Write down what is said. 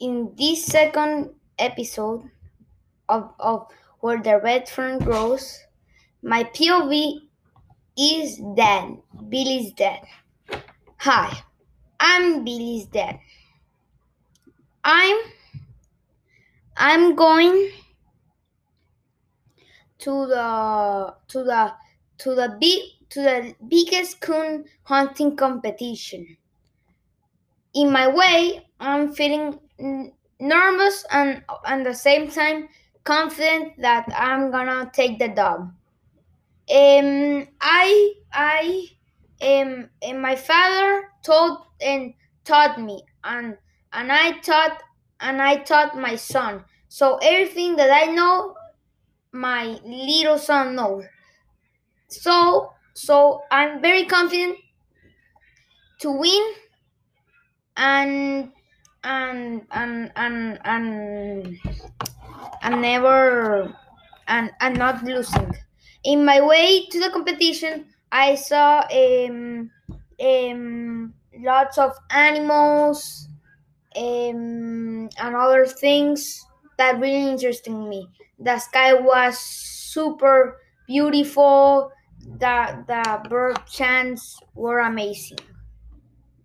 in this second episode of, of where the red fern grows, my POV is dead. Billy's dead. Hi, I'm Billy's dad. I'm I'm going to the to the to the big to the biggest coon hunting competition. In my way, I'm feeling nervous and at the same time confident that I'm gonna take the dog. Um, I I um, and my father told and taught me, and and I taught and I taught my son. So everything that I know, my little son knows. So so I'm very confident to win and and and and and and never and and not losing. In my way to the competition, I saw um, um, lots of animals um, and other things that really interested me. The sky was super beautiful. The the bird chants were amazing.